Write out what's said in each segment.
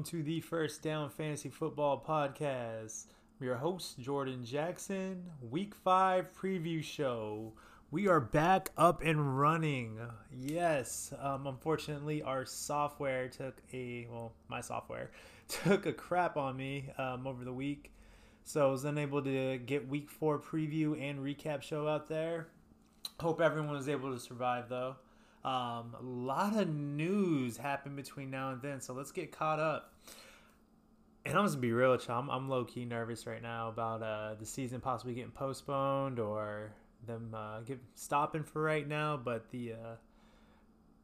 welcome to the First Down Fantasy Football Podcast. I'm your host, Jordan Jackson, Week 5 preview show. We are back up and running. Yes, um, unfortunately, our software took a, well, my software took a crap on me um, over the week. So I was unable to get Week 4 preview and recap show out there. Hope everyone was able to survive, though. Um, a lot of news happened between now and then, so let's get caught up. And I'm just gonna be real with you. I'm, I'm low key nervous right now about uh, the season possibly getting postponed or them uh, get stopping for right now. But the uh,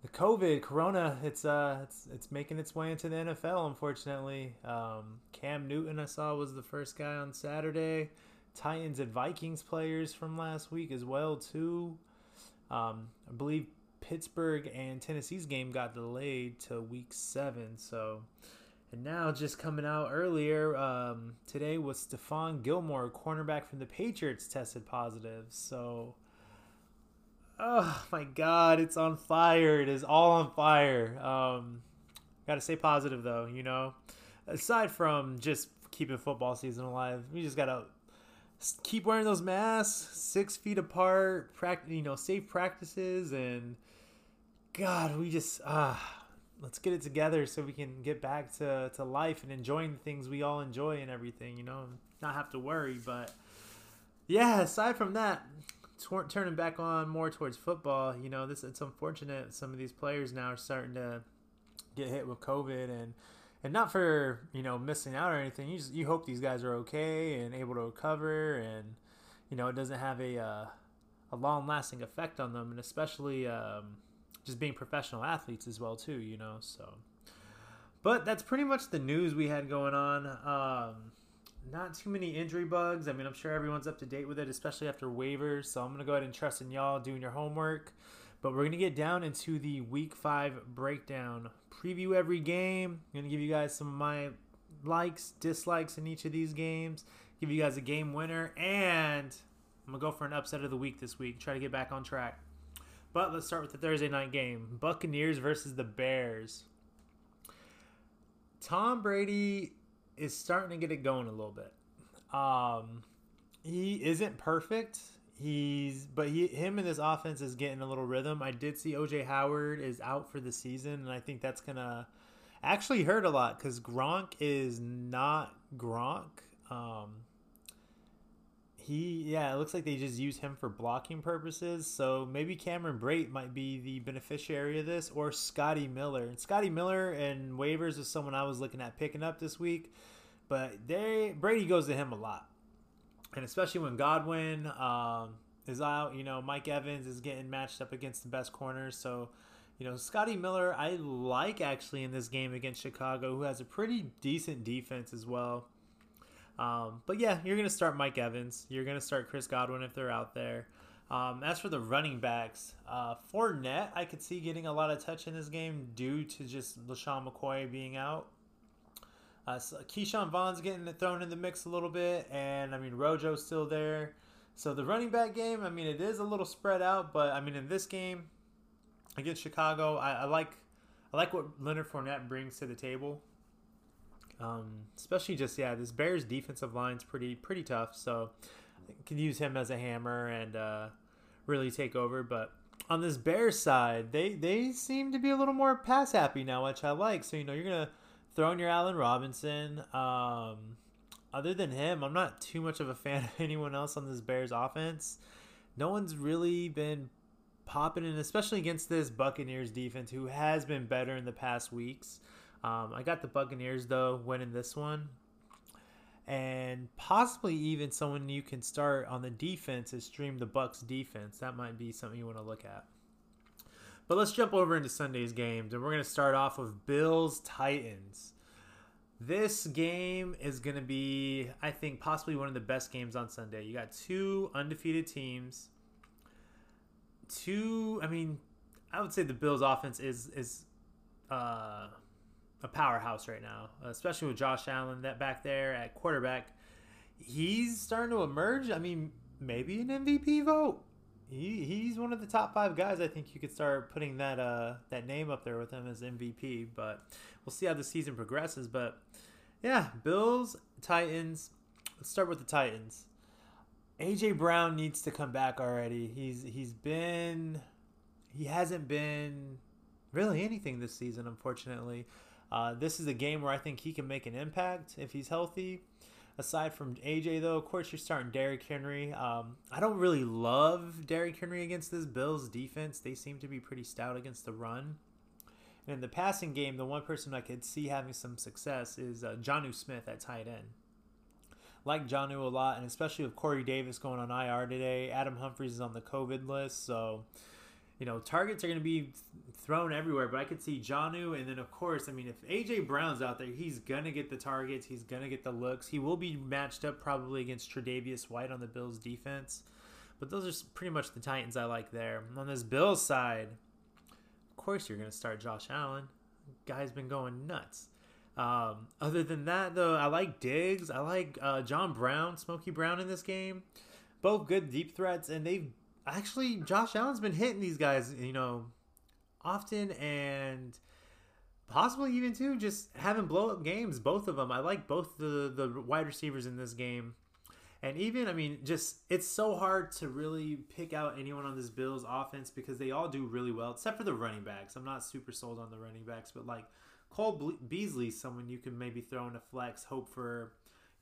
the COVID Corona, it's uh, it's it's making its way into the NFL. Unfortunately, um, Cam Newton I saw was the first guy on Saturday. Titans and Vikings players from last week as well too. Um, I believe Pittsburgh and Tennessee's game got delayed to week seven. So, and now just coming out earlier um, today was Stephon Gilmore, cornerback from the Patriots, tested positive. So, oh my God, it's on fire! It is all on fire. Um, Got to stay positive though, you know. Aside from just keeping football season alive, we just gotta keep wearing those masks, six feet apart, practice, you know, safe practices, and God, we just ah, let's get it together so we can get back to, to life and enjoying the things we all enjoy and everything, you know, not have to worry. But yeah, aside from that, turning back on more towards football, you know, this it's unfortunate some of these players now are starting to get hit with COVID and and not for you know missing out or anything. You just you hope these guys are okay and able to recover and you know it doesn't have a uh, a long lasting effect on them and especially. Um, just being professional athletes as well too, you know. So, but that's pretty much the news we had going on. Um, not too many injury bugs. I mean, I'm sure everyone's up to date with it, especially after waivers. So I'm gonna go ahead and trust in y'all doing your homework. But we're gonna get down into the Week Five breakdown, preview every game. I'm gonna give you guys some of my likes, dislikes in each of these games. Give you guys a game winner, and I'm gonna go for an upset of the week this week. Try to get back on track. But let's start with the Thursday night game Buccaneers versus the Bears. Tom Brady is starting to get it going a little bit. Um, he isn't perfect. He's but he him and this offense is getting a little rhythm. I did see OJ Howard is out for the season, and I think that's gonna actually hurt a lot because Gronk is not Gronk. Um, he yeah, it looks like they just use him for blocking purposes. So maybe Cameron Brate might be the beneficiary of this, or Scotty Miller. And Scotty Miller and waivers is someone I was looking at picking up this week, but they Brady goes to him a lot, and especially when Godwin um, is out. You know, Mike Evans is getting matched up against the best corners, so. You know, Scotty Miller, I like actually in this game against Chicago, who has a pretty decent defense as well. Um, but yeah, you're going to start Mike Evans. You're going to start Chris Godwin if they're out there. Um, as for the running backs, uh, Fournette, I could see getting a lot of touch in this game due to just LeSean McCoy being out. Uh, so Ke'Shawn Vaughn's getting thrown in the mix a little bit, and I mean Rojo's still there. So the running back game, I mean, it is a little spread out, but I mean in this game against Chicago, I, I like I like what Leonard Fournette brings to the table. Um, especially just yeah, this Bears defensive line's pretty pretty tough, so can use him as a hammer and uh, really take over. But on this Bears side, they they seem to be a little more pass happy now, which I like. So you know you're gonna throw in your Allen Robinson. Um, other than him, I'm not too much of a fan of anyone else on this Bears offense. No one's really been popping in, especially against this Buccaneers defense, who has been better in the past weeks. Um, I got the Buccaneers though winning this one, and possibly even someone you can start on the defense is stream the Bucks defense. That might be something you want to look at. But let's jump over into Sunday's games, and we're going to start off with Bills Titans. This game is going to be, I think, possibly one of the best games on Sunday. You got two undefeated teams. Two, I mean, I would say the Bills' offense is is uh, a powerhouse right now, especially with Josh Allen that back there at quarterback. He's starting to emerge. I mean, maybe an MVP vote. he he's one of the top five guys. I think you could start putting that uh that name up there with him as MVP. But we'll see how the season progresses. But yeah, Bills, Titans. Let's start with the Titans. AJ Brown needs to come back already. He's he's been he hasn't been really anything this season, unfortunately. Uh, this is a game where I think he can make an impact if he's healthy. Aside from AJ, though, of course, you're starting Derrick Henry. Um, I don't really love Derrick Henry against this Bills defense. They seem to be pretty stout against the run. And in the passing game, the one person I could see having some success is uh, Jonnu Smith at tight end. Like Jonnu a lot, and especially with Corey Davis going on IR today. Adam Humphries is on the COVID list, so you know, targets are going to be thrown everywhere, but I could see Jonnu. and then of course, I mean, if AJ Brown's out there, he's gonna get the targets, he's gonna get the looks. He will be matched up probably against Tre'Davious White on the Bills' defense, but those are pretty much the Titans I like there. On this Bills side, of course, you're gonna start Josh Allen. Guy's been going nuts. Um, other than that, though, I like Diggs. I like uh, John Brown, Smokey Brown in this game. Both good deep threats, and they've actually Josh Allen's been hitting these guys, you know, often and possibly even too just having blow up games. Both of them. I like both the the wide receivers in this game. And even, I mean, just it's so hard to really pick out anyone on this Bills offense because they all do really well, except for the running backs. I'm not super sold on the running backs, but like Cole Beasley, someone you can maybe throw in a flex, hope for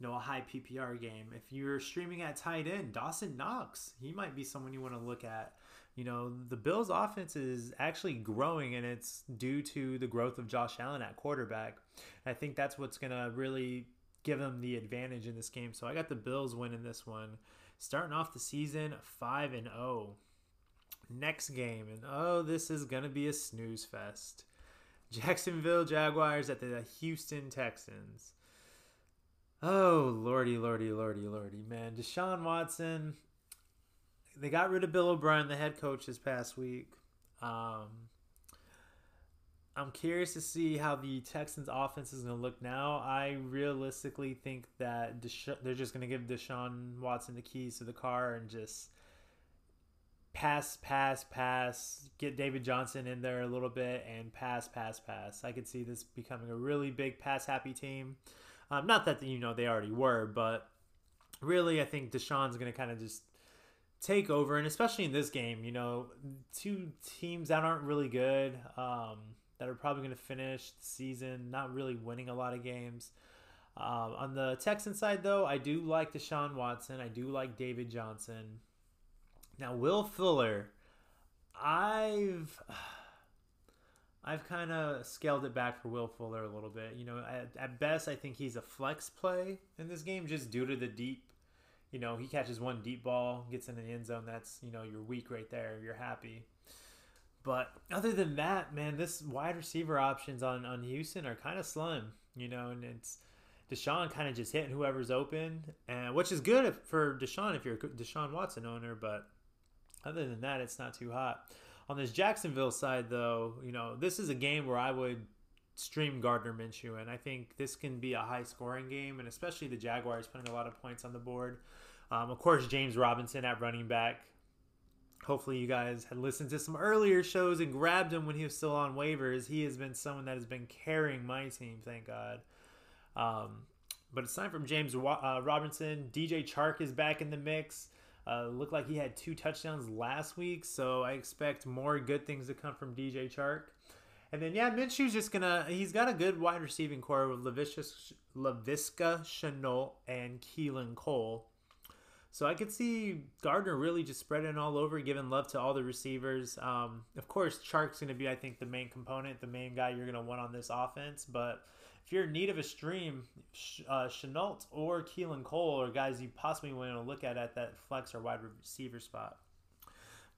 know a high PPR game. If you're streaming at tight end, Dawson Knox, he might be someone you want to look at. You know, the Bills' offense is actually growing, and it's due to the growth of Josh Allen at quarterback. I think that's what's going to really give them the advantage in this game. So I got the Bills winning this one, starting off the season five and zero. Oh. Next game, and oh, this is gonna be a snooze fest. Jacksonville Jaguars at the Houston Texans. Oh, lordy, lordy, lordy, lordy, man. Deshaun Watson, they got rid of Bill O'Brien, the head coach, this past week. Um, I'm curious to see how the Texans' offense is going to look now. I realistically think that Desha- they're just going to give Deshaun Watson the keys to the car and just pass, pass, pass, get David Johnson in there a little bit, and pass, pass, pass. I could see this becoming a really big pass happy team. Um, not that you know they already were, but really, I think Deshaun's going to kind of just take over, and especially in this game, you know, two teams that aren't really good, um, that are probably going to finish the season not really winning a lot of games. Um, on the Texan side, though, I do like Deshaun Watson. I do like David Johnson. Now, Will Fuller, I've I've kind of scaled it back for Will Fuller a little bit. You know, at, at, best, I think he's a flex play in this game just due to the deep. You know, he catches one deep ball, gets in the end zone. That's, you know, you're weak right there. You're happy. But other than that, man, this wide receiver options on, on Houston are kind of slim, you know, and it's Deshaun kind of just hitting whoever's open, and which is good if, for Deshaun if you're a Deshaun Watson owner. But other than that, it's not too hot. On this Jacksonville side, though, you know, this is a game where I would stream Gardner Minshew, and I think this can be a high scoring game, and especially the Jaguars putting a lot of points on the board. Um, of course, James Robinson at running back. Hopefully, you guys had listened to some earlier shows and grabbed him when he was still on waivers. He has been someone that has been carrying my team, thank God. Um, but aside from James uh, Robinson. DJ Chark is back in the mix. Uh, looked like he had two touchdowns last week, so I expect more good things to come from DJ Chark. And then yeah, Minshew's just gonna he's got a good wide receiving core with Laviska, Laviska Shenault and Keelan Cole. So I could see Gardner really just spreading all over, giving love to all the receivers. Um, of course, Chark's going to be, I think, the main component, the main guy you're going to want on this offense. But if you're in need of a stream, uh, Shenault or Keelan Cole are guys you possibly want to look at at that flex or wide receiver spot.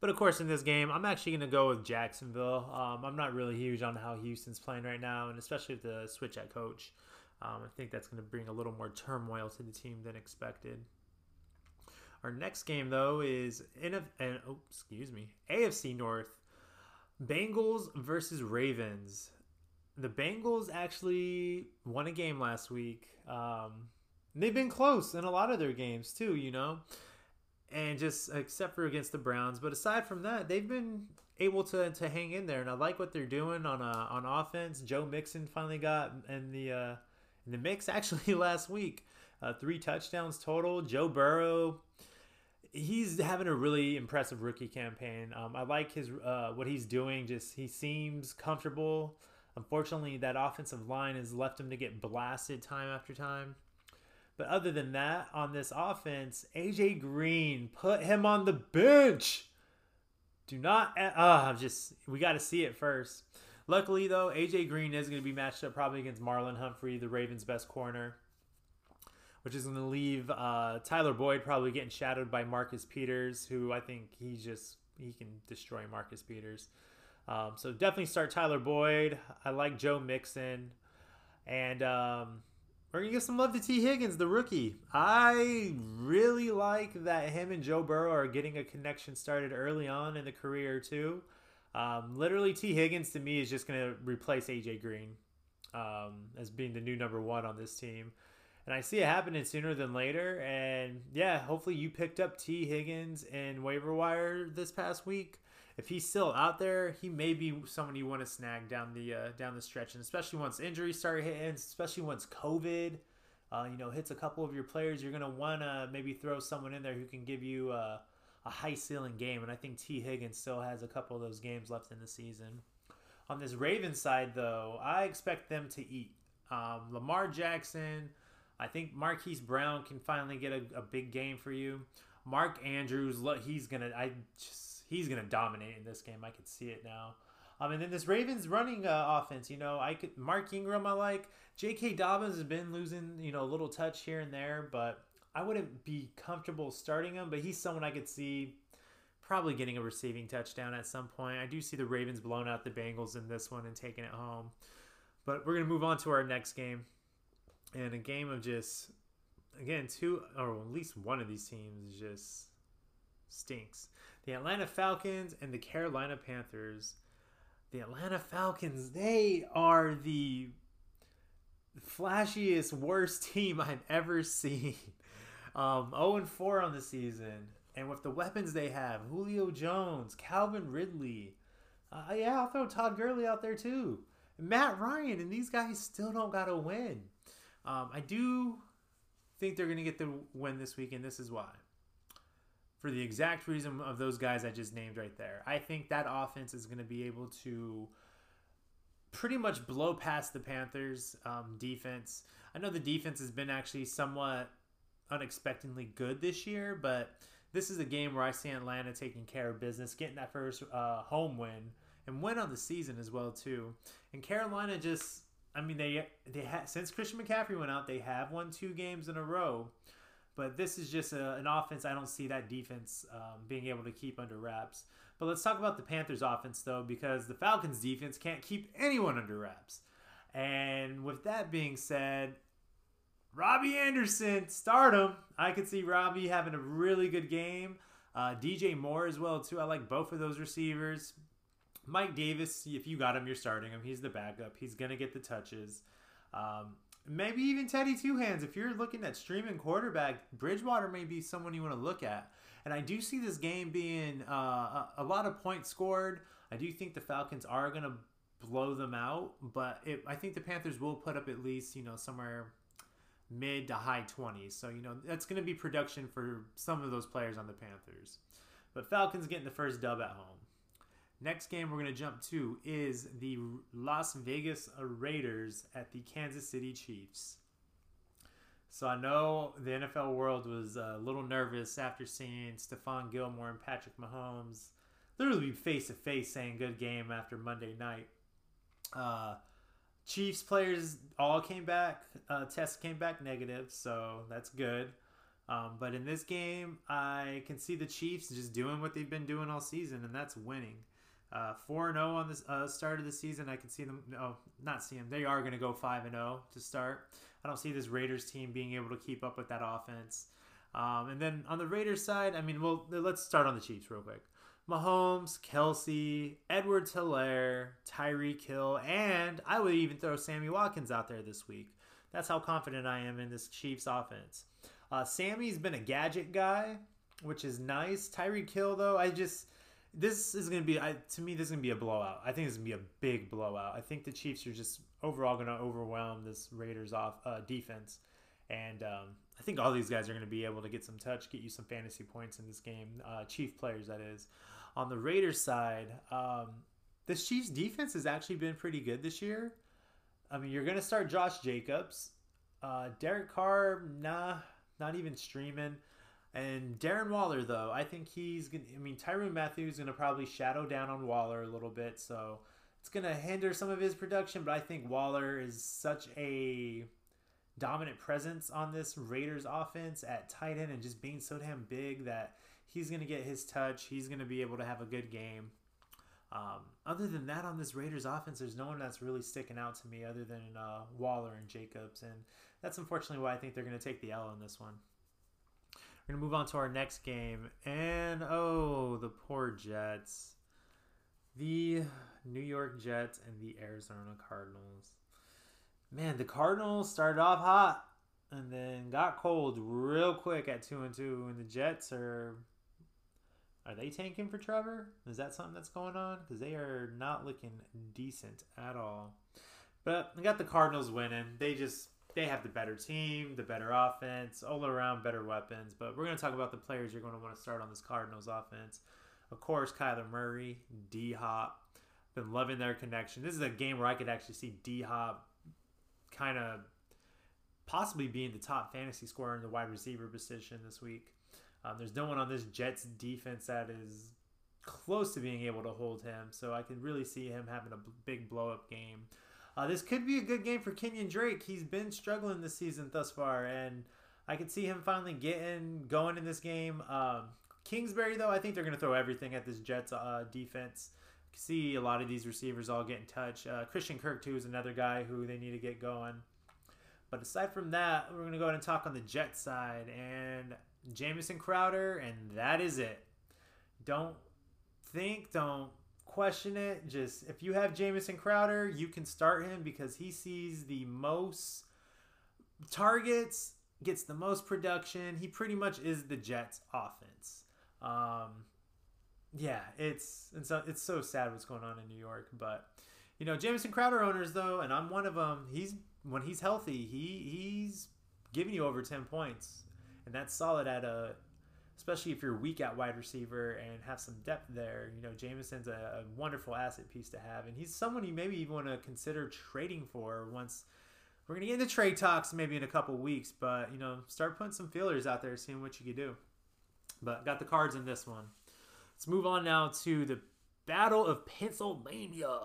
But of course, in this game, I'm actually going to go with Jacksonville. Um, I'm not really huge on how Houston's playing right now, and especially with the switch at coach. Um, I think that's going to bring a little more turmoil to the team than expected. Our next game, though, is in a, oh, excuse me, AFC North, Bengals versus Ravens the Bengals actually won a game last week. Um, they've been close in a lot of their games too. You know, and just except for against the Browns, but aside from that, they've been able to, to hang in there, and I like what they're doing on uh, on offense. Joe Mixon finally got in the uh, in the mix actually last week, uh, three touchdowns total. Joe Burrow, he's having a really impressive rookie campaign. Um, I like his uh, what he's doing. Just he seems comfortable. Unfortunately, that offensive line has left him to get blasted time after time. But other than that, on this offense, AJ Green put him on the bench. Do not. Uh, just we got to see it first. Luckily, though, AJ Green is going to be matched up probably against Marlon Humphrey, the Ravens' best corner, which is going to leave uh, Tyler Boyd probably getting shadowed by Marcus Peters, who I think he just he can destroy Marcus Peters. Um, so definitely start Tyler Boyd. I like Joe Mixon, and um, we're gonna give some love to Tee Higgins, the rookie. I really like that him and Joe Burrow are getting a connection started early on in the career too. Um, literally, Tee Higgins to me is just gonna replace AJ Green um, as being the new number one on this team. And I see it happening sooner than later. And yeah, hopefully you picked up Tee Higgins in waiver wire this past week if he's still out there, he may be someone you want to snag down the uh, down the stretch, and especially once injuries start hitting, especially once COVID, uh, you know, hits a couple of your players, you're gonna want to maybe throw someone in there who can give you uh, a high ceiling game, and I think Tee Higgins still has a couple of those games left in the season. On this Ravens side, though, I expect them to eat. Um, Lamar Jackson, I think Marquise Brown can finally get a, a big game for you. Mark Andrews, he's gonna. I just he's going to dominate in this game. I could see it now. Um, and then this Ravens running uh, offense, you know, I could Mark Ingram I like. J.K. Dobbins has been losing, you know, a little touch here and there, but I wouldn't be comfortable starting him. But he's someone I could see probably getting a receiving touchdown at some point. I do see the Ravens blowing out the Bengals in this one and taking it home. But we're gonna move on to our next game, and a game of just again two or at least one of these teams just stinks the Atlanta Falcons and the Carolina Panthers. The Atlanta Falcons, they are the flashiest, worst team I've ever seen. Um, 0 and 4 on the season. And with the weapons they have, Julio Jones, Calvin Ridley, uh, yeah, I'll throw Todd Gurley out there too. Matt Ryan, and these guys still don't got to win. Um, I do think they're going to get the win this week, and this is why for the exact reason of those guys I just named right there. I think that offense is going to be able to pretty much blow past the Panthers um, defense. I know the defense has been actually somewhat unexpectedly good this year, but this is a game where I see Atlanta taking care of business, getting that first uh, home win, and win on the season as well too. And Carolina just, I mean, they they ha- since Christian McCaffrey went out, they have won two games in a row. But this is just a, an offense I don't see that defense um, being able to keep under wraps. But let's talk about the Panthers offense, though, because the Falcons defense can't keep anyone under wraps. And with that being said, Robbie Anderson, start him. I could see Robbie having a really good game. Uh, DJ Moore as well, too. I like both of those receivers. Mike Davis, if you got him, you're starting him. He's the backup. He's going to get the touches. Um, maybe even Teddy Two Hands. If you're looking at streaming quarterback, Bridgewater may be someone you want to look at. And I do see this game being uh, a, a, lot of points scored. I do think the Falcons are going to blow them out, but it, I think the Panthers will put up at least you know somewhere mid to high 20s. So you know that's going to be production for some of those players on the Panthers. But Falcons getting the first dub at home. Next game we're going to jump to is the Las Vegas Raiders at the Kansas City Chiefs. So I know the NFL world was a little nervous after seeing Stephon Gilmore and Patrick Mahomes literally face to face saying good game after Monday night. Uh, Chiefs players all came back, uh, tests came back negative, so that's good. Um, but in this game, I can see the Chiefs just doing what they've been doing all season, and that's winning. Uh, four and zero oh on the uh, start of the season. I can see them. No, not see them. They are going to go five and zero oh to start. I don't see this Raiders team being able to keep up with that offense. Um, and then on the Raiders side, I mean, well, let's start on the Chiefs real quick. Mahomes, Kelce, Edwards Helaire, Tyreek Hill, and I would even throw Sammy Watkins out there this week. That's how confident I am in this Chiefs offense. Uh, Sammy's been a gadget guy, which is nice. Tyreek Hill, though, I just this is going to be I, to me this is going to be a blowout. I think it's going to be a big blowout. I think the Chiefs are just overall going to overwhelm this Raiders off uh, defense, and um, I think all these guys are going to be able to get some touch, get you some fantasy points in this game. Uh, Chief players, that is. On the Raiders side, um, this Chiefs defense has actually been pretty good this year. I mean, you're going to start Josh Jacobs. Uh, Derek Carr, nah, not even streaming. And Darren Waller, though, I think he's going to, I mean, Tyrann Matthews is going to probably shadow down on Waller a little bit. So it's going to hinder some of his production. But I think Waller is such a dominant presence on this Raiders offense at tight end and just being so damn big that he's going to get his touch. He's going to be able to have a good game. Um, other than that, on this Raiders offense, there's no one that's really sticking out to me other than uh, Waller and Jacobs, and that's unfortunately why I think they're going to take the L in this one. We're going to move on to our next game, and oh, the poor Jets, the New York Jets, and the Arizona Cardinals. Man, the Cardinals started off hot and then got cold real quick at two and two, and the Jets are are they tanking for Trevor? Is that something that's going on? Because they are not looking decent at all. But we got the Cardinals winning. They just they have the better team, the better offense, all around better weapons. But we're going to talk about the players you're going to want to start on this Cardinals offense. Of course, Kyler Murray, D Hop. Been loving their connection. This is a game where I could actually see D Hop kind of possibly being the top fantasy scorer in the wide receiver position this week. Um, there's no one on this Jets defense that is close to being able to hold him, so I can really see him having a big blow up game. Uh, this could be a good game for Kenyon Drake. He's been struggling this season thus far, and I could see him finally getting going in this game. Um, Kingsbury, though, I think they're going to throw everything at this Jets uh, defense. see a lot of these receivers all get in touch. Uh, Christian Kirk, too, is another guy who they need to get going. But aside from that, we're going to go ahead and talk on the Jet side. And Jamison Crowder, and that is it. Don't think, don't question it. Just if you have Jamison Crowder, you can start him because he sees the most targets, gets the most production. He pretty much is the Jets' offense. Um, yeah, it's it's so, it's so sad what's going on in New York, but you know, Jamison Crowder owners though, and I'm one of them. He's when he's healthy, he he's giving you over ten points and that's solid at a especially if you're weak at wide receiver and have some depth there. You know, Jamison's a, a wonderful asset piece to have, and he's someone you maybe even want to consider trading for once we're gonna get into trade talks maybe in a couple weeks. But you know, start putting some feelers out there, seeing what you can do. But got the cards in this one. Let's move on now to the Battle of Pennsylvania.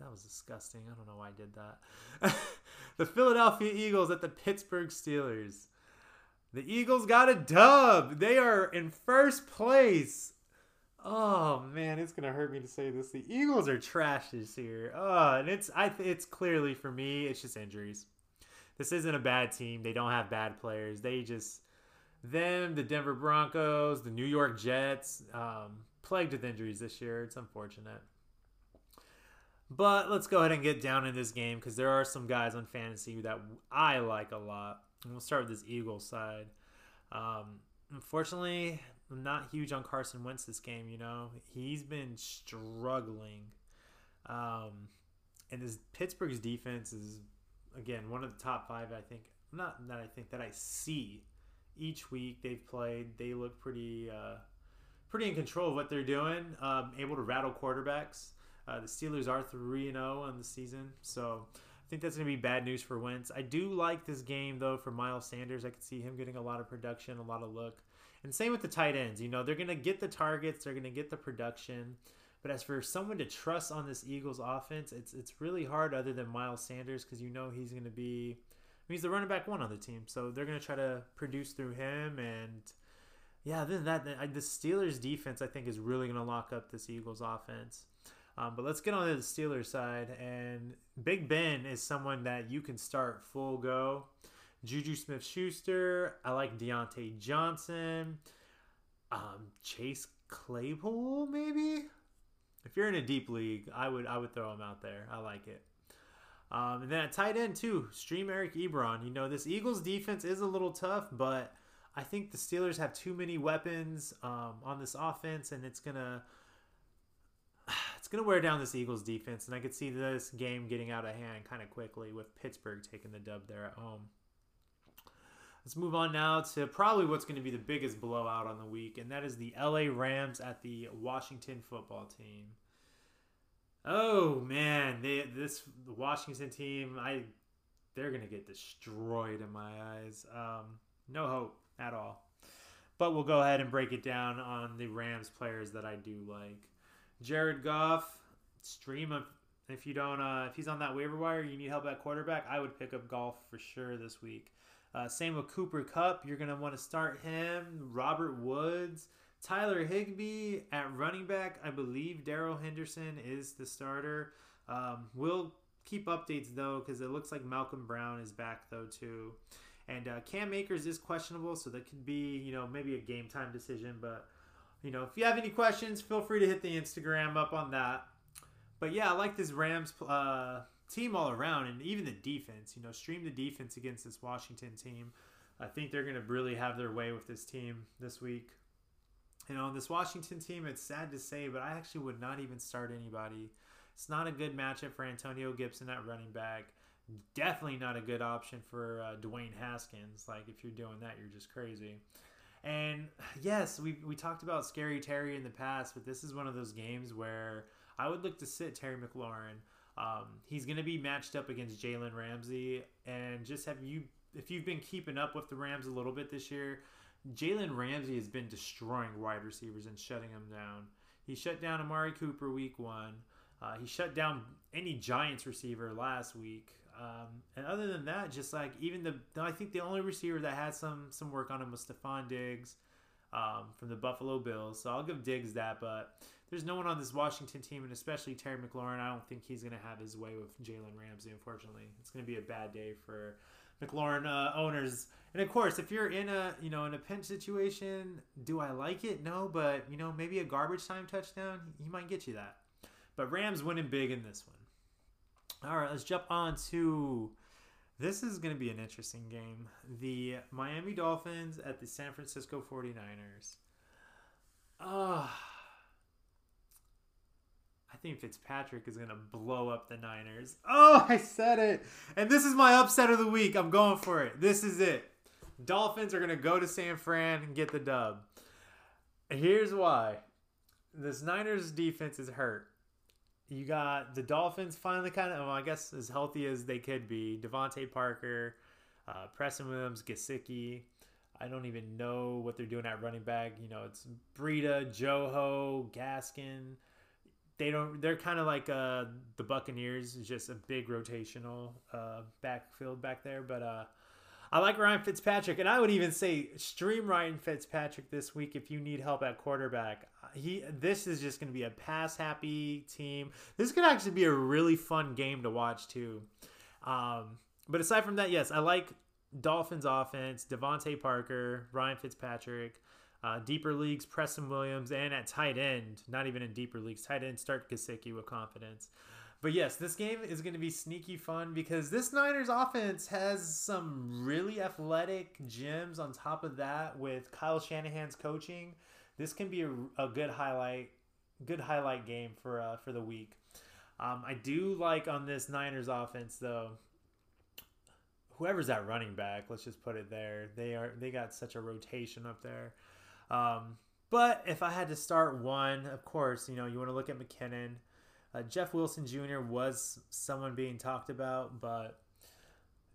That was disgusting. I don't know why I did that. the Philadelphia Eagles at the Pittsburgh Steelers. The Eagles got a dub. They are in first place. Oh man, it's gonna hurt me to say this. The Eagles are trash this year. Oh, and it's I it's clearly for me, it's just injuries. This isn't a bad team. They don't have bad players. They just them, the Denver Broncos, the New York Jets, um, plagued with injuries this year. It's unfortunate. But let's go ahead and get down in this game because there are some guys on fantasy that I like a lot. And we'll start with this Eagles side. Um, unfortunately, I'm not huge on Carson Wentz this game. You know, he's been struggling, um, and this Pittsburgh's defense is again one of the top five. I think not that I think that I see each week they've played. They look pretty uh, pretty in control of what they're doing. Um, able to rattle quarterbacks. Uh, the Steelers are three and zero oh on the season, so think that's going to be bad news for Wentz. I do like this game, though, for Miles Sanders. I could see him getting a lot of production, a lot of look. And same with the tight ends. You know, they're going to get the targets, they're going to get the production. But as for someone to trust on this Eagles offense, it's it's really hard other than Miles Sanders because you know he's going to be he's the running back one on the team. So they're going to try to produce through him. And yeah, other than that, the Steelers defense, I think, is really going to lock up this Eagles offense. Um, but let's get on to the Steelers side. And Big Ben is someone that you can start full go. Juju Smith Schuster. I like Diontae Johnson. Um, Chase Claypool, maybe? If you're in a deep league, I would I would throw him out there. I like it. Um, and then at tight end too, stream Eric Ebron. You know this Eagles defense is a little tough, but I think the Steelers have too many weapons um, on this offense, and it's gonna it's gonna wear down this Eagles defense. And I could see this game getting out of hand kind of quickly with Pittsburgh taking the dub there at home. Let's move on now to probably what's going to be the biggest blowout on the week, and that is the LA Rams at the Washington football team. Oh man, they, this Washington team, I they're gonna get destroyed in my eyes. Um, no hope at all. But we'll go ahead and break it down on the Rams players that I do like. Jared Goff, stream of if you don't uh, if he's on that waiver wire, you need help at quarterback. I would pick up Goff for sure this week. Uh, same with Cooper Kupp. You're to want to start him. Robert Woods. Tyler Higbee at running back. I believe Darrell Henderson is the starter. Um, we'll keep updates though because it looks like Malcolm Brown is back though too. And uh, Cam Akers is questionable, so that could be you know maybe a game time decision. But you know if you have any questions, feel free to hit the Instagram up on that. But yeah, I like this Rams uh, team all around, and even the defense. You know, stream the defense against this Washington team. I think they're going to really have their way with this team this week. You know, this Washington team, it's sad to say, but I actually would not even start anybody. It's not a good matchup for Antonio Gibson at running back. Definitely not a good option for uh, Dwayne Haskins. Like, if you're doing that, you're just crazy. And yes, we, we talked about Scary Terry in the past, but this is one of those games where I would look to sit Terry McLaurin. Um, he's going to be matched up against Jalen Ramsey, and just have you if you've been keeping up with the Rams a little bit this year, Jalen Ramsey has been destroying wide receivers and shutting them down. He shut down Amari Cooper week one. Uh, he shut down any Giants receiver last week. Um, and other than that, just like even the, I think the only receiver that had some some work on him was Stefon Diggs um, from the Buffalo Bills. So I'll give Diggs that, but there's no one on this Washington team, and especially Terry McLaurin. I don't think he's going to have his way with Jalen Ramsey. Unfortunately, it's going to be a bad day for McLaurin uh, owners. And of course, if you're in a you know in a pinch situation, do I like it? No, but you know maybe a garbage time touchdown, he might get you that. But Rams winning big in this one. All right, let's jump on to. This is going to be an interesting game. The Miami Dolphins at the San Francisco 49ers. Ah. Uh, I think Fitzpatrick is going to blow up the Niners. Oh, I said it. And this is my upset of the week. I'm going for it. This is it. Dolphins are going to go to San Fran and get the dub. Here's why. This Niners defense is hurt. You got the Dolphins finally kind of, well, I guess, as healthy as they could be. DeVante Parker, uh, Preston Williams, Gesicki. I don't even know what they're doing at running back. You know, it's Breida, Joho, Gaskin they don't they're kind of like uh the buccaneers just a big rotational uh backfield back there but uh i like ryan fitzpatrick and i would even say stream ryan fitzpatrick this week if you need help at quarterback. He this is just going to be a pass happy team. This could actually be a really fun game to watch too. Um but aside from that yes i like dolphins offense DeVante Parker ryan fitzpatrick uh, deeper leagues, Preston Williams, and at tight end, not even in deeper leagues, tight end, start Gesicki with confidence. But yes, this game is going to be sneaky fun because this Niners offense has some really athletic gems on top of that with Kyle Shanahan's coaching. This can be a, a good highlight, good highlight game for uh, for the week. Um, I do like on this Niners offense though. Whoever's that running back, let's just put it there. They are they got such a rotation up there. Um, but if I had to start one, of course, you know, you want to look at McKinnon. Uh, Jeff Wilson Jr. was someone being talked about, but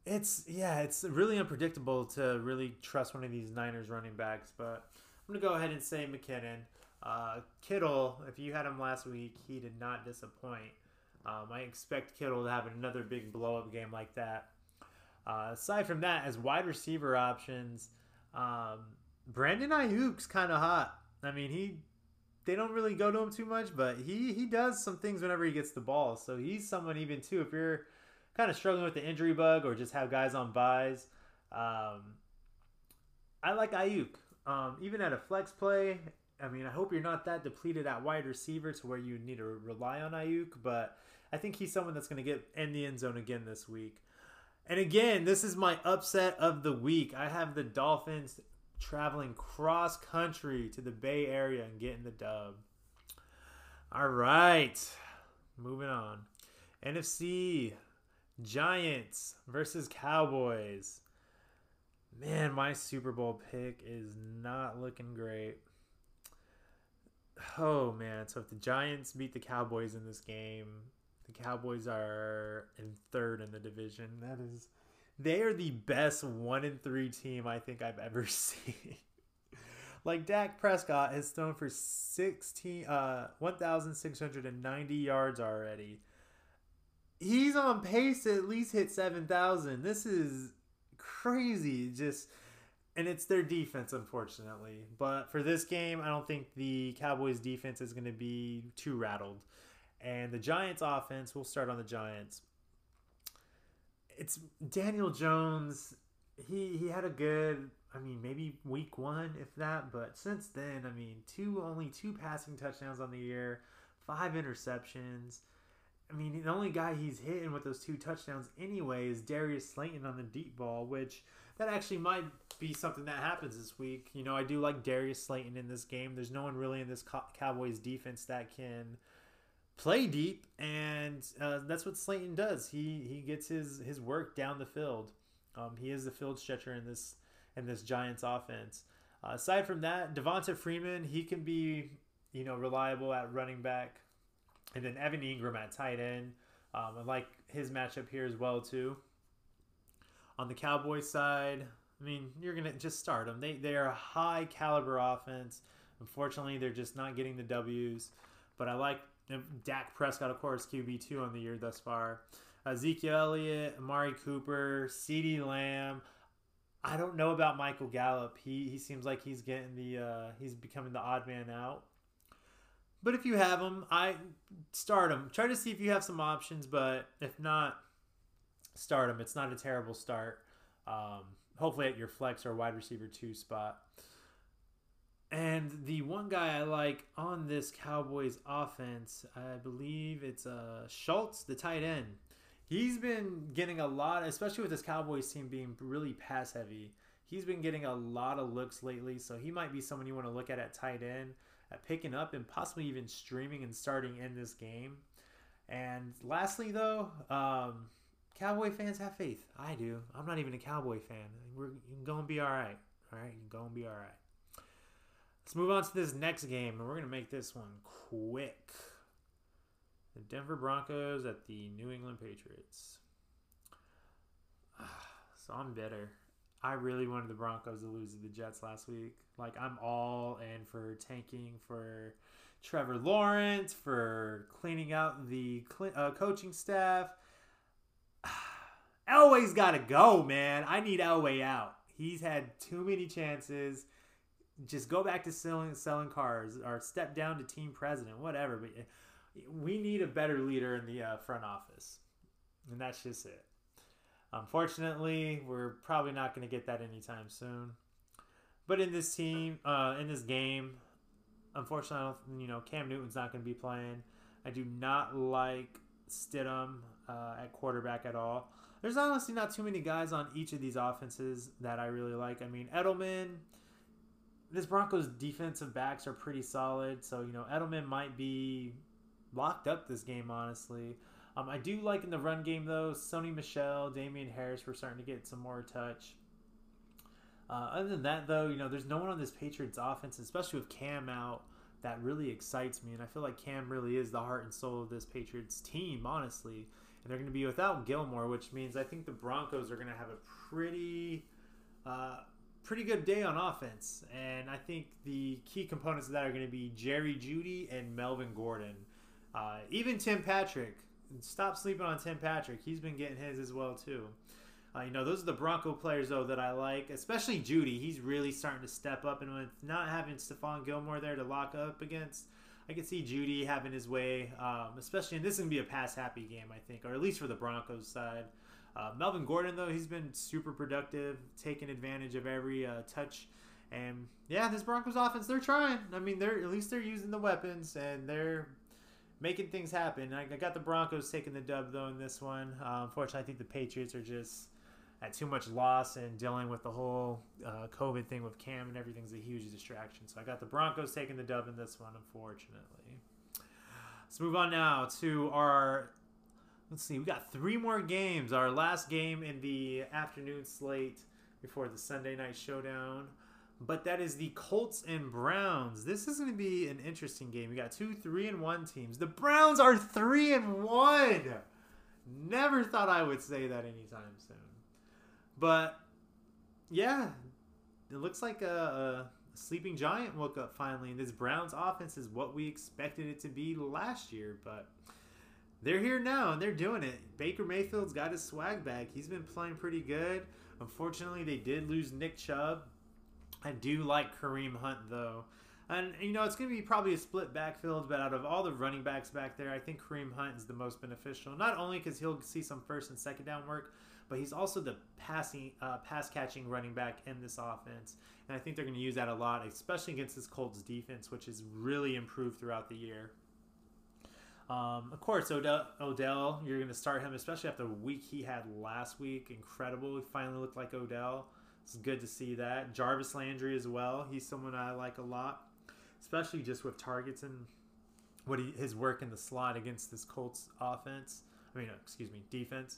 it's yeah, it's really unpredictable to really trust one of these Niners running backs. But I'm gonna go ahead and say McKinnon. Uh, Kittle, if you had him last week, he did not disappoint. Um, I expect Kittle to have another big blow up game like that. Uh, aside from that, as wide receiver options, um, Brandon Aiyuk's kind of hot. I mean, he they don't really go to him too much, but he he does some things whenever he gets the ball. So he's someone even too. If you're kind of struggling with the injury bug or just have guys on buys, um, I like Aiyuk Um, even at a flex play, I mean, I hope you're not that depleted at wide receiver to where you need to rely on Aiyuk, but I think he's someone that's going to get in the end zone again this week. And again, this is my upset of the week. I have the Dolphins traveling cross country to the Bay Area and getting the dub. All right, moving on. NFC Giants versus Cowboys. Man, my Super Bowl pick is not looking great. Oh man, so if the Giants beat the Cowboys in this game, the Cowboys are in third in the division. That is they are the best one in three team I think I've ever seen. like Dak Prescott has thrown for 16 uh 1690 yards already. He's on pace to at least hit 7000. This is crazy. Just and it's their defense, unfortunately. But for this game, I don't think the Cowboys' defense is going to be too rattled. And the Giants' offense, we'll start on the Giants. It's Daniel Jones. He he had a good, I mean, maybe week one, if that. But since then, I mean, two only two passing touchdowns on the year, five interceptions. I mean, the only guy he's hitting with those two touchdowns anyway is Darius Slayton on the deep ball, which that actually might be something that happens this week. You know, I do like Darius Slayton in this game. There's no one really in this Cowboys defense that can play deep, and uh, that's what Slayton does. He he gets his his work down the field. Um, he is the field stretcher in this in this Giants offense. Uh, aside from that, Devonta Freeman he can be you know reliable at running back, and then Evan Engram at tight end. Um, I like his matchup here as well too. On the Cowboys side, I mean, you're gonna just start them. They they are a high caliber offense. Unfortunately, they're just not getting the W's. But I like Dak Prescott, of course, QB two on the year thus far. Ezekiel Elliott, Amari Cooper, CeeDee Lamb. I don't know about Michael Gallup. He he seems like he's getting the uh, he's becoming the odd man out. But if you have him, I start him. Try to see if you have some options, but if not, start him. It's not a terrible start. Um, hopefully at your flex or wide receiver two spot. And the one guy I like on this Cowboys offense, I believe it's uh, Schultz, the tight end. He's been getting a lot, especially with this Cowboys team being really pass heavy. He's been getting a lot of looks lately, so he might be someone you want to look at at tight end, at picking up and possibly even streaming and starting in this game. And lastly, though, um, Cowboy fans have faith. I do. I'm not even a Cowboy fan. We're going to be all right. All right, you're going to be all right. Let's move on to this next game, and we're going to make this one quick. The Denver Broncos at the New England Patriots. So I'm bitter. I really wanted the Broncos to lose to the Jets last week. Like, I'm all in for tanking for Trevor Lawrence, for cleaning out the uh, coaching staff Elway's got to go, man. I need Elway out. He's had too many chances. Just go back to selling selling cars or step down to team president, whatever. But we need a better leader in the uh, front office, and that's just it. Unfortunately, we're probably not going to get that anytime soon. But in this team, uh, in this game, unfortunately, you know Cam Newton's not going to be playing. I do not like Stidham uh, at quarterback at all. There's honestly not too many guys on each of these offenses that I really like. I mean, Edelman, this Broncos defensive backs are pretty solid, so you know Edelman might be locked up this game. Honestly, um, I do like in the run game though. Sony Michel, Damien Harris, we're starting to get some more touch. Uh, other than that, though, you know, there's no one on this Patriots offense, especially with Cam out, that really excites me. And I feel like Cam really is the heart and soul of this Patriots team, honestly and they're going to be without Gilmore, which means I think the Broncos are going to have a pretty, uh, pretty good day on offense. And I think the key components of that are going to be Jerry Jeudy and Melvin Gordon. Uh, even Tim Patrick. Stop sleeping on Tim Patrick. He's been getting his as well too. Uh, you know, those are the Bronco players though that I like, especially Jeudy. He's really starting to step up, and with not having Stephon Gilmore there to lock up against, I could see Judy having his way, um, especially, and this is going to be a pass happy game, I think, or at least for the Broncos side. Uh, Melvin Gordon, though, he's been super productive, taking advantage of every uh, touch. And yeah, this Broncos offense, they're trying. I mean, they're at least they're using the weapons and they're making things happen. I, I got the Broncos taking the dub though in this one. Uh, unfortunately, I think the Patriots are just at too much loss and dealing with the whole uh, COVID thing with Cam and everything's a huge distraction. So I got the Broncos taking the dub in this one, unfortunately. Let's move on now to our. Let's see, we got three more games. Our last game in the afternoon slate before the Sunday night showdown. But that is the Colts and Browns. This is going to be an interesting game. We got two three and one teams. The Browns are three and one. Never thought I would say that anytime soon. But yeah, it looks like a, a sleeping giant woke up finally, and this Browns offense is what we expected it to be last year. But they're here now and they're doing it. Baker Mayfield's got his swag back. He's been playing pretty good. Unfortunately, they did lose Nick Chubb. I do like Kareem Hunt though. And you know, it's going to be probably a split backfield, but out of all the running backs back there, I think Kareem Hunt is the most beneficial. Not only because he'll see some first and second down work, but he's also the passing, uh, pass catching running back in this offense. And I think they're going to use that a lot, especially against this Colts defense, which has really improved throughout the year. Um, of course, Odell, Odell, you're going to start him, especially after the week he had last week. Incredible. He finally looked like Odell. It's good to see that. Jarvis Landry as well. He's someone I like a lot, especially just with targets and what he, his work in the slot against this Colts offense. I mean, excuse me, defense.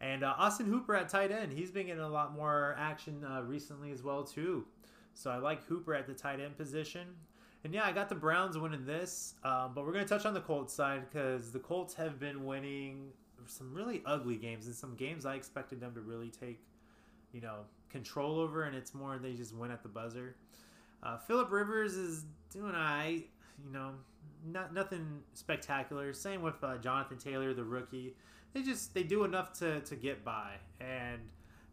And uh, Austin Hooper at tight end. He's been getting a lot more action uh, recently as well too. So I like Hooper at the tight end position. And yeah, I got the Browns winning this, um, but we're going to touch on the Colts side because the Colts have been winning some really ugly games and some games I expected them to really take, you know, control over, and it's more they just win at the buzzer. Uh, Philip Rivers is doing I, you know, not nothing spectacular. Same with uh, Jonathan Taylor, the rookie. They just they do enough to to get by. And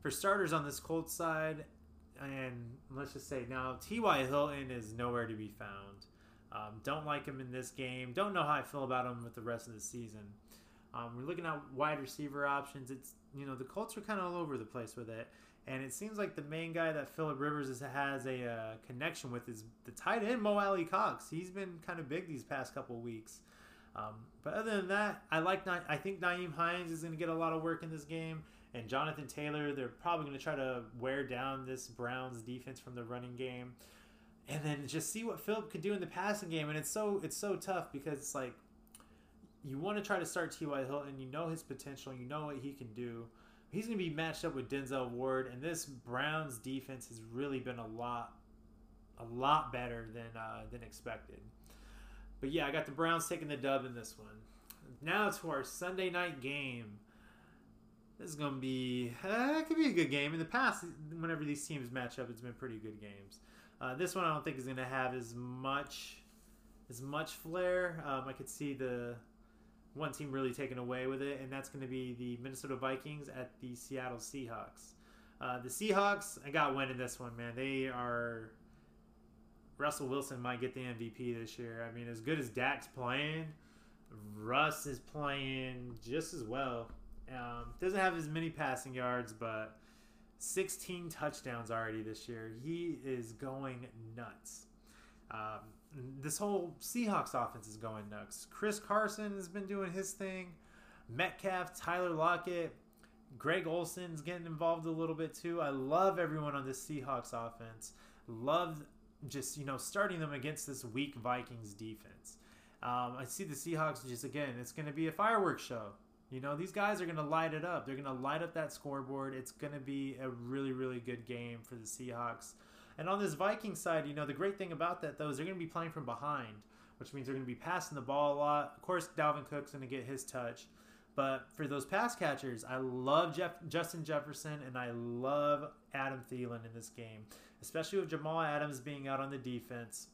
for starters on this Colts side, and let's just say now T.Y. Hilton is nowhere to be found. Um, don't like him in this game. Don't know how I feel about him with the rest of the season. Um, we're looking at wide receiver options. It's you know the Colts are kind of all over the place with it, and it seems like the main guy that Philip Rivers is, has a uh, connection with is the tight end Mo Alie-Cox. He's been kind of big these past couple weeks. Um, but other than that, I like. I think Nyheim Hines is going to get a lot of work in this game and Jonathan Taylor. They're probably going to try to wear down this Browns defense from the running game, and then just see what Philip could do in the passing game. And it's so it's so tough because it's like you want to try to start T.Y. Hilton. You know his potential. You know what he can do. He's going to be matched up with Denzel Ward, and this Browns defense has really been a lot, a lot better than uh, than expected. But yeah, I got the Browns taking the dub in this one. Now to our Sunday night game. This is gonna be uh, it could be a good game. In the past, whenever these teams match up, it's been pretty good games. Uh, this one I don't think is gonna have as much as much flair. Um, I could see the one team really taking away with it, and that's going to be the Minnesota Vikings at the Seattle Seahawks. Uh, the Seahawks, I got winning this one, man. They are. Russell Wilson might get the MVP this year. I mean, as good as Dak's playing, Russ is playing just as well. Um, doesn't have as many passing yards, but 16 touchdowns already this year. He is going nuts. Um, this whole Seahawks offense is going nuts. Chris Carson has been doing his thing. Metcalf, Tyler Lockett, Greg Olsen's getting involved a little bit too. I love everyone on this Seahawks offense. Love just you know starting them against this weak Vikings defense. Um, I see the Seahawks just again. It's going to be a fireworks show. You know, these guys are going to light it up. They're going to light up that scoreboard. It's going to be a really, really good game for the Seahawks. And on this Viking side, you know, the great thing about that, though, is they're going to be playing from behind, which means they're going to be passing the ball a lot. Of course, Dalvin Cook's going to get his touch. But for those pass catchers, I love Jeff, Justin Jefferson and I love Adam Thielen in this game, especially with Jamal Adams being out on the defense.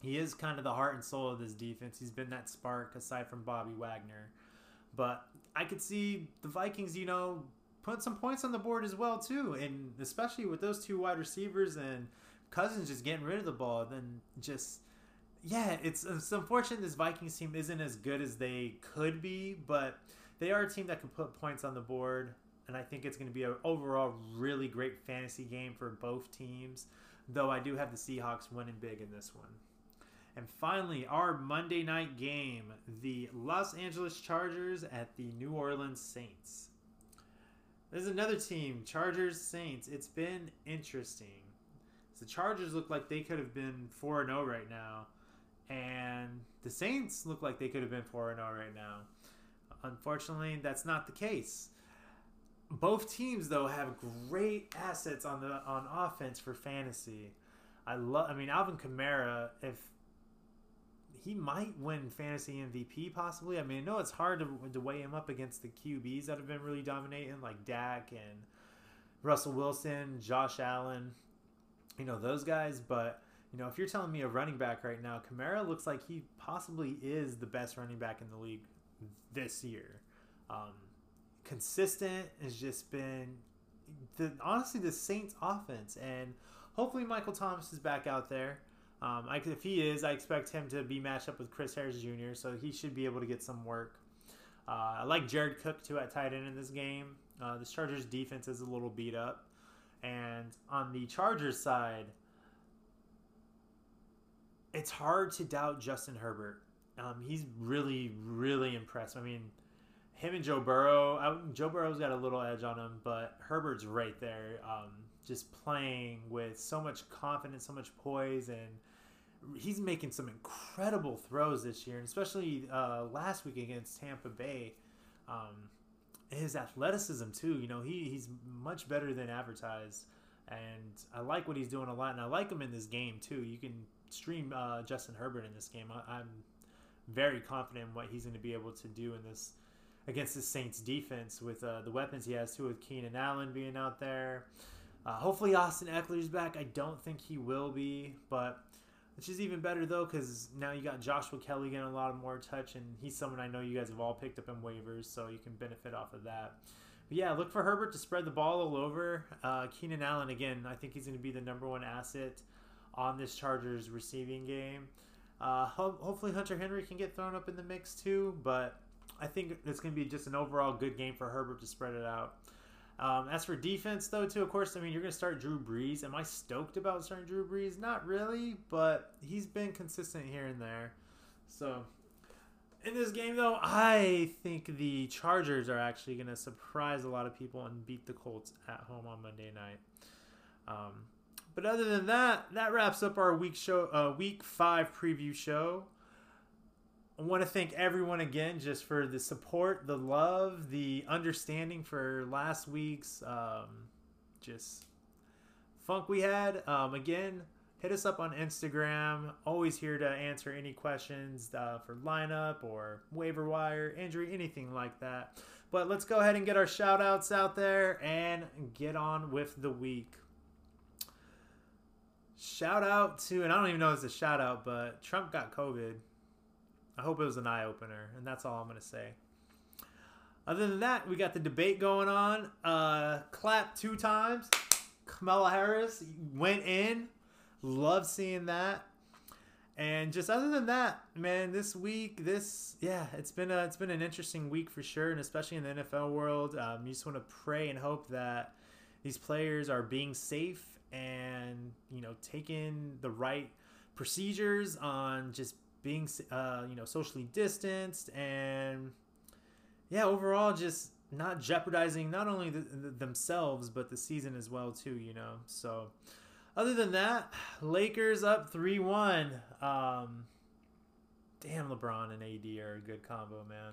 He is kind of the heart and soul of this defense. He's been that spark aside from Bobby Wagner. But I could see the Vikings, you know, put some points on the board as well too, and especially with those two wide receivers and Cousins just getting rid of the ball, then just yeah, it's it's unfortunate this Vikings team isn't as good as they could be, but they are a team that can put points on the board, and I think it's going to be an overall really great fantasy game for both teams. Though I do have the Seahawks winning big in this one. And finally, our Monday night game the Los Angeles Chargers at the New Orleans Saints. There's another team, Chargers Saints. It's been interesting. The Chargers look like they could have been 4 0 right now, and the Saints look like they could have been 4 0 right now. Unfortunately, that's not the case. Both teams though have great assets on the on offense for fantasy. I love. I mean, Alvin Kamara. If he might win fantasy MVP possibly. I mean, I know it's hard to, to weigh him up against the QBs that have been really dominating, like Dak and Russell Wilson, Josh Allen, you know those guys. But you know, if you're telling me a running back right now, Kamara looks like he possibly is the best running back in the league this year. Um, consistent has just been the honestly the Saints offense, and hopefully Michael Thomas is back out there. Um, I, if he is, I expect him to be matched up with Chris Harris Jr., so he should be able to get some work. Uh, I like Jared Cook too at tight end in this game. Uh, Chargers defense is a little beat up, and on the Chargers side, it's hard to doubt Justin Herbert. Um, he's really, really impressed. I mean, him and Joe Burrow. I, Joe Burrow's got a little edge on him, but Herbert's right there, um, just playing with so much confidence, so much poise, and he's making some incredible throws this year, and especially uh, last week against Tampa Bay. Um, his athleticism too, you know, he, he's much better than advertised, and I like what he's doing a lot, and I like him in this game too. You can stream uh, Justin Herbert in this game. I, I'm very confident in what he's going to be able to do in this against the Saints defense with uh, the weapons he has too, with Keenan Allen being out there. Uh, hopefully Austin Ekeler's back. I don't think he will be, but which is even better though because now you got Joshua Kelley getting a lot of more touch, and he's someone I know you guys have all picked up in waivers, so you can benefit off of that. But yeah, look for Herbert to spread the ball all over. Uh, Keenan Allen again, I think he's going to be the number one asset on this Chargers receiving game. Uh, ho- hopefully Hunter Henry can get thrown up in the mix too, but I think it's going to be just an overall good game for Herbert to spread it out. Um, as for defense, though, too, of course, I mean, you're going to start Drew Brees. Am I stoked about starting Drew Brees? Not really, but he's been consistent here and there. So, in this game, though, I think the Chargers are actually going to surprise a lot of people and beat the Colts at home on Monday night. Um, but other than that, that wraps up our week show, uh, week five preview show. I want to thank everyone again just for the support, the love, the understanding for last week's um, just funk we had. Um, again, hit us up on Instagram. Always here to answer any questions uh, for lineup or waiver wire, injury, anything like that. But let's go ahead and get our shout outs out there and get on with the week. Shout out to, and I don't even know if it's a shout out, but Trump got COVID. I hope it was an eye opener, and that's all I'm going to say. Other than that, we got the debate going on. Uh, clap two times. Kamala Harris went in. Love seeing that. And just other than that, man, this week, this yeah, it's been a, it's been an interesting week for sure, and especially in the NFL world. Um, you just want to pray and hope that these players are being safe and you know taking the right procedures on just being uh, you know socially distanced and yeah overall just not jeopardizing not only the, the, themselves but the season as well too you know? So other than that lakers up 3-1 um, damn lebron and ad are a good combo man.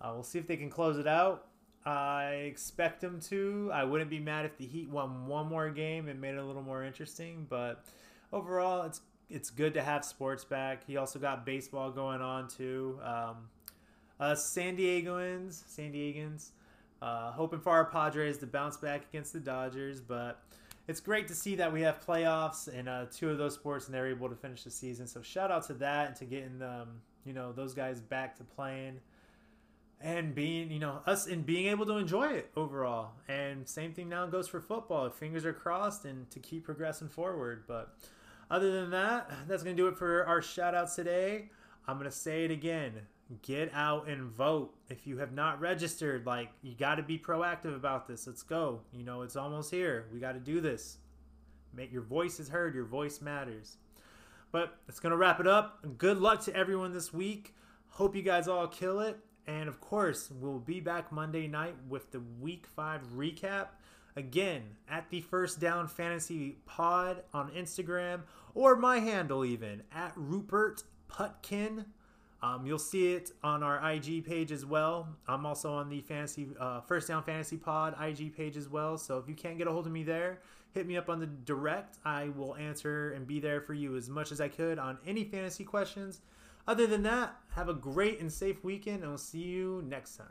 Uh, we'll see if they can close it out. I expect them to. I wouldn't be mad if the heat won one more game and made it a little more interesting but overall it's it's good to have sports back. He also got baseball going on too. Um, uh, San Diegoans, San Diegans, uh, hoping for our Padres to bounce back against the Dodgers, but it's great to see that we have playoffs in uh, two of those sports and they're able to finish the season. So shout out to that and to getting um, you know those guys back to playing and being you know us and being able to enjoy it overall. And same thing now goes for football. Fingers are crossed and to keep progressing forward, but. Other than that, that's going to do it for our shout outs today. I'm going to say it again. Get out and vote. If you have not registered, like, you got to be proactive about this. Let's go. You know, it's almost here. We got to do this. Make your voice is heard. Your voice matters. But it's going to wrap it up. Good luck to everyone this week. Hope you guys all kill it. And of course, we'll be back Monday night with the week five recap. Again, at the First Down Fantasy Pod on Instagram, or my handle even, at Rupert Putkin. Um, you'll see it on our IG page as well. I'm also on the fantasy uh, First Down Fantasy Pod IG page as well. So if you can't get a hold of me there, hit me up on the direct. I will answer and be there for you as much as I could on any fantasy questions. Other than that, have a great and safe weekend, and we'll see you next time.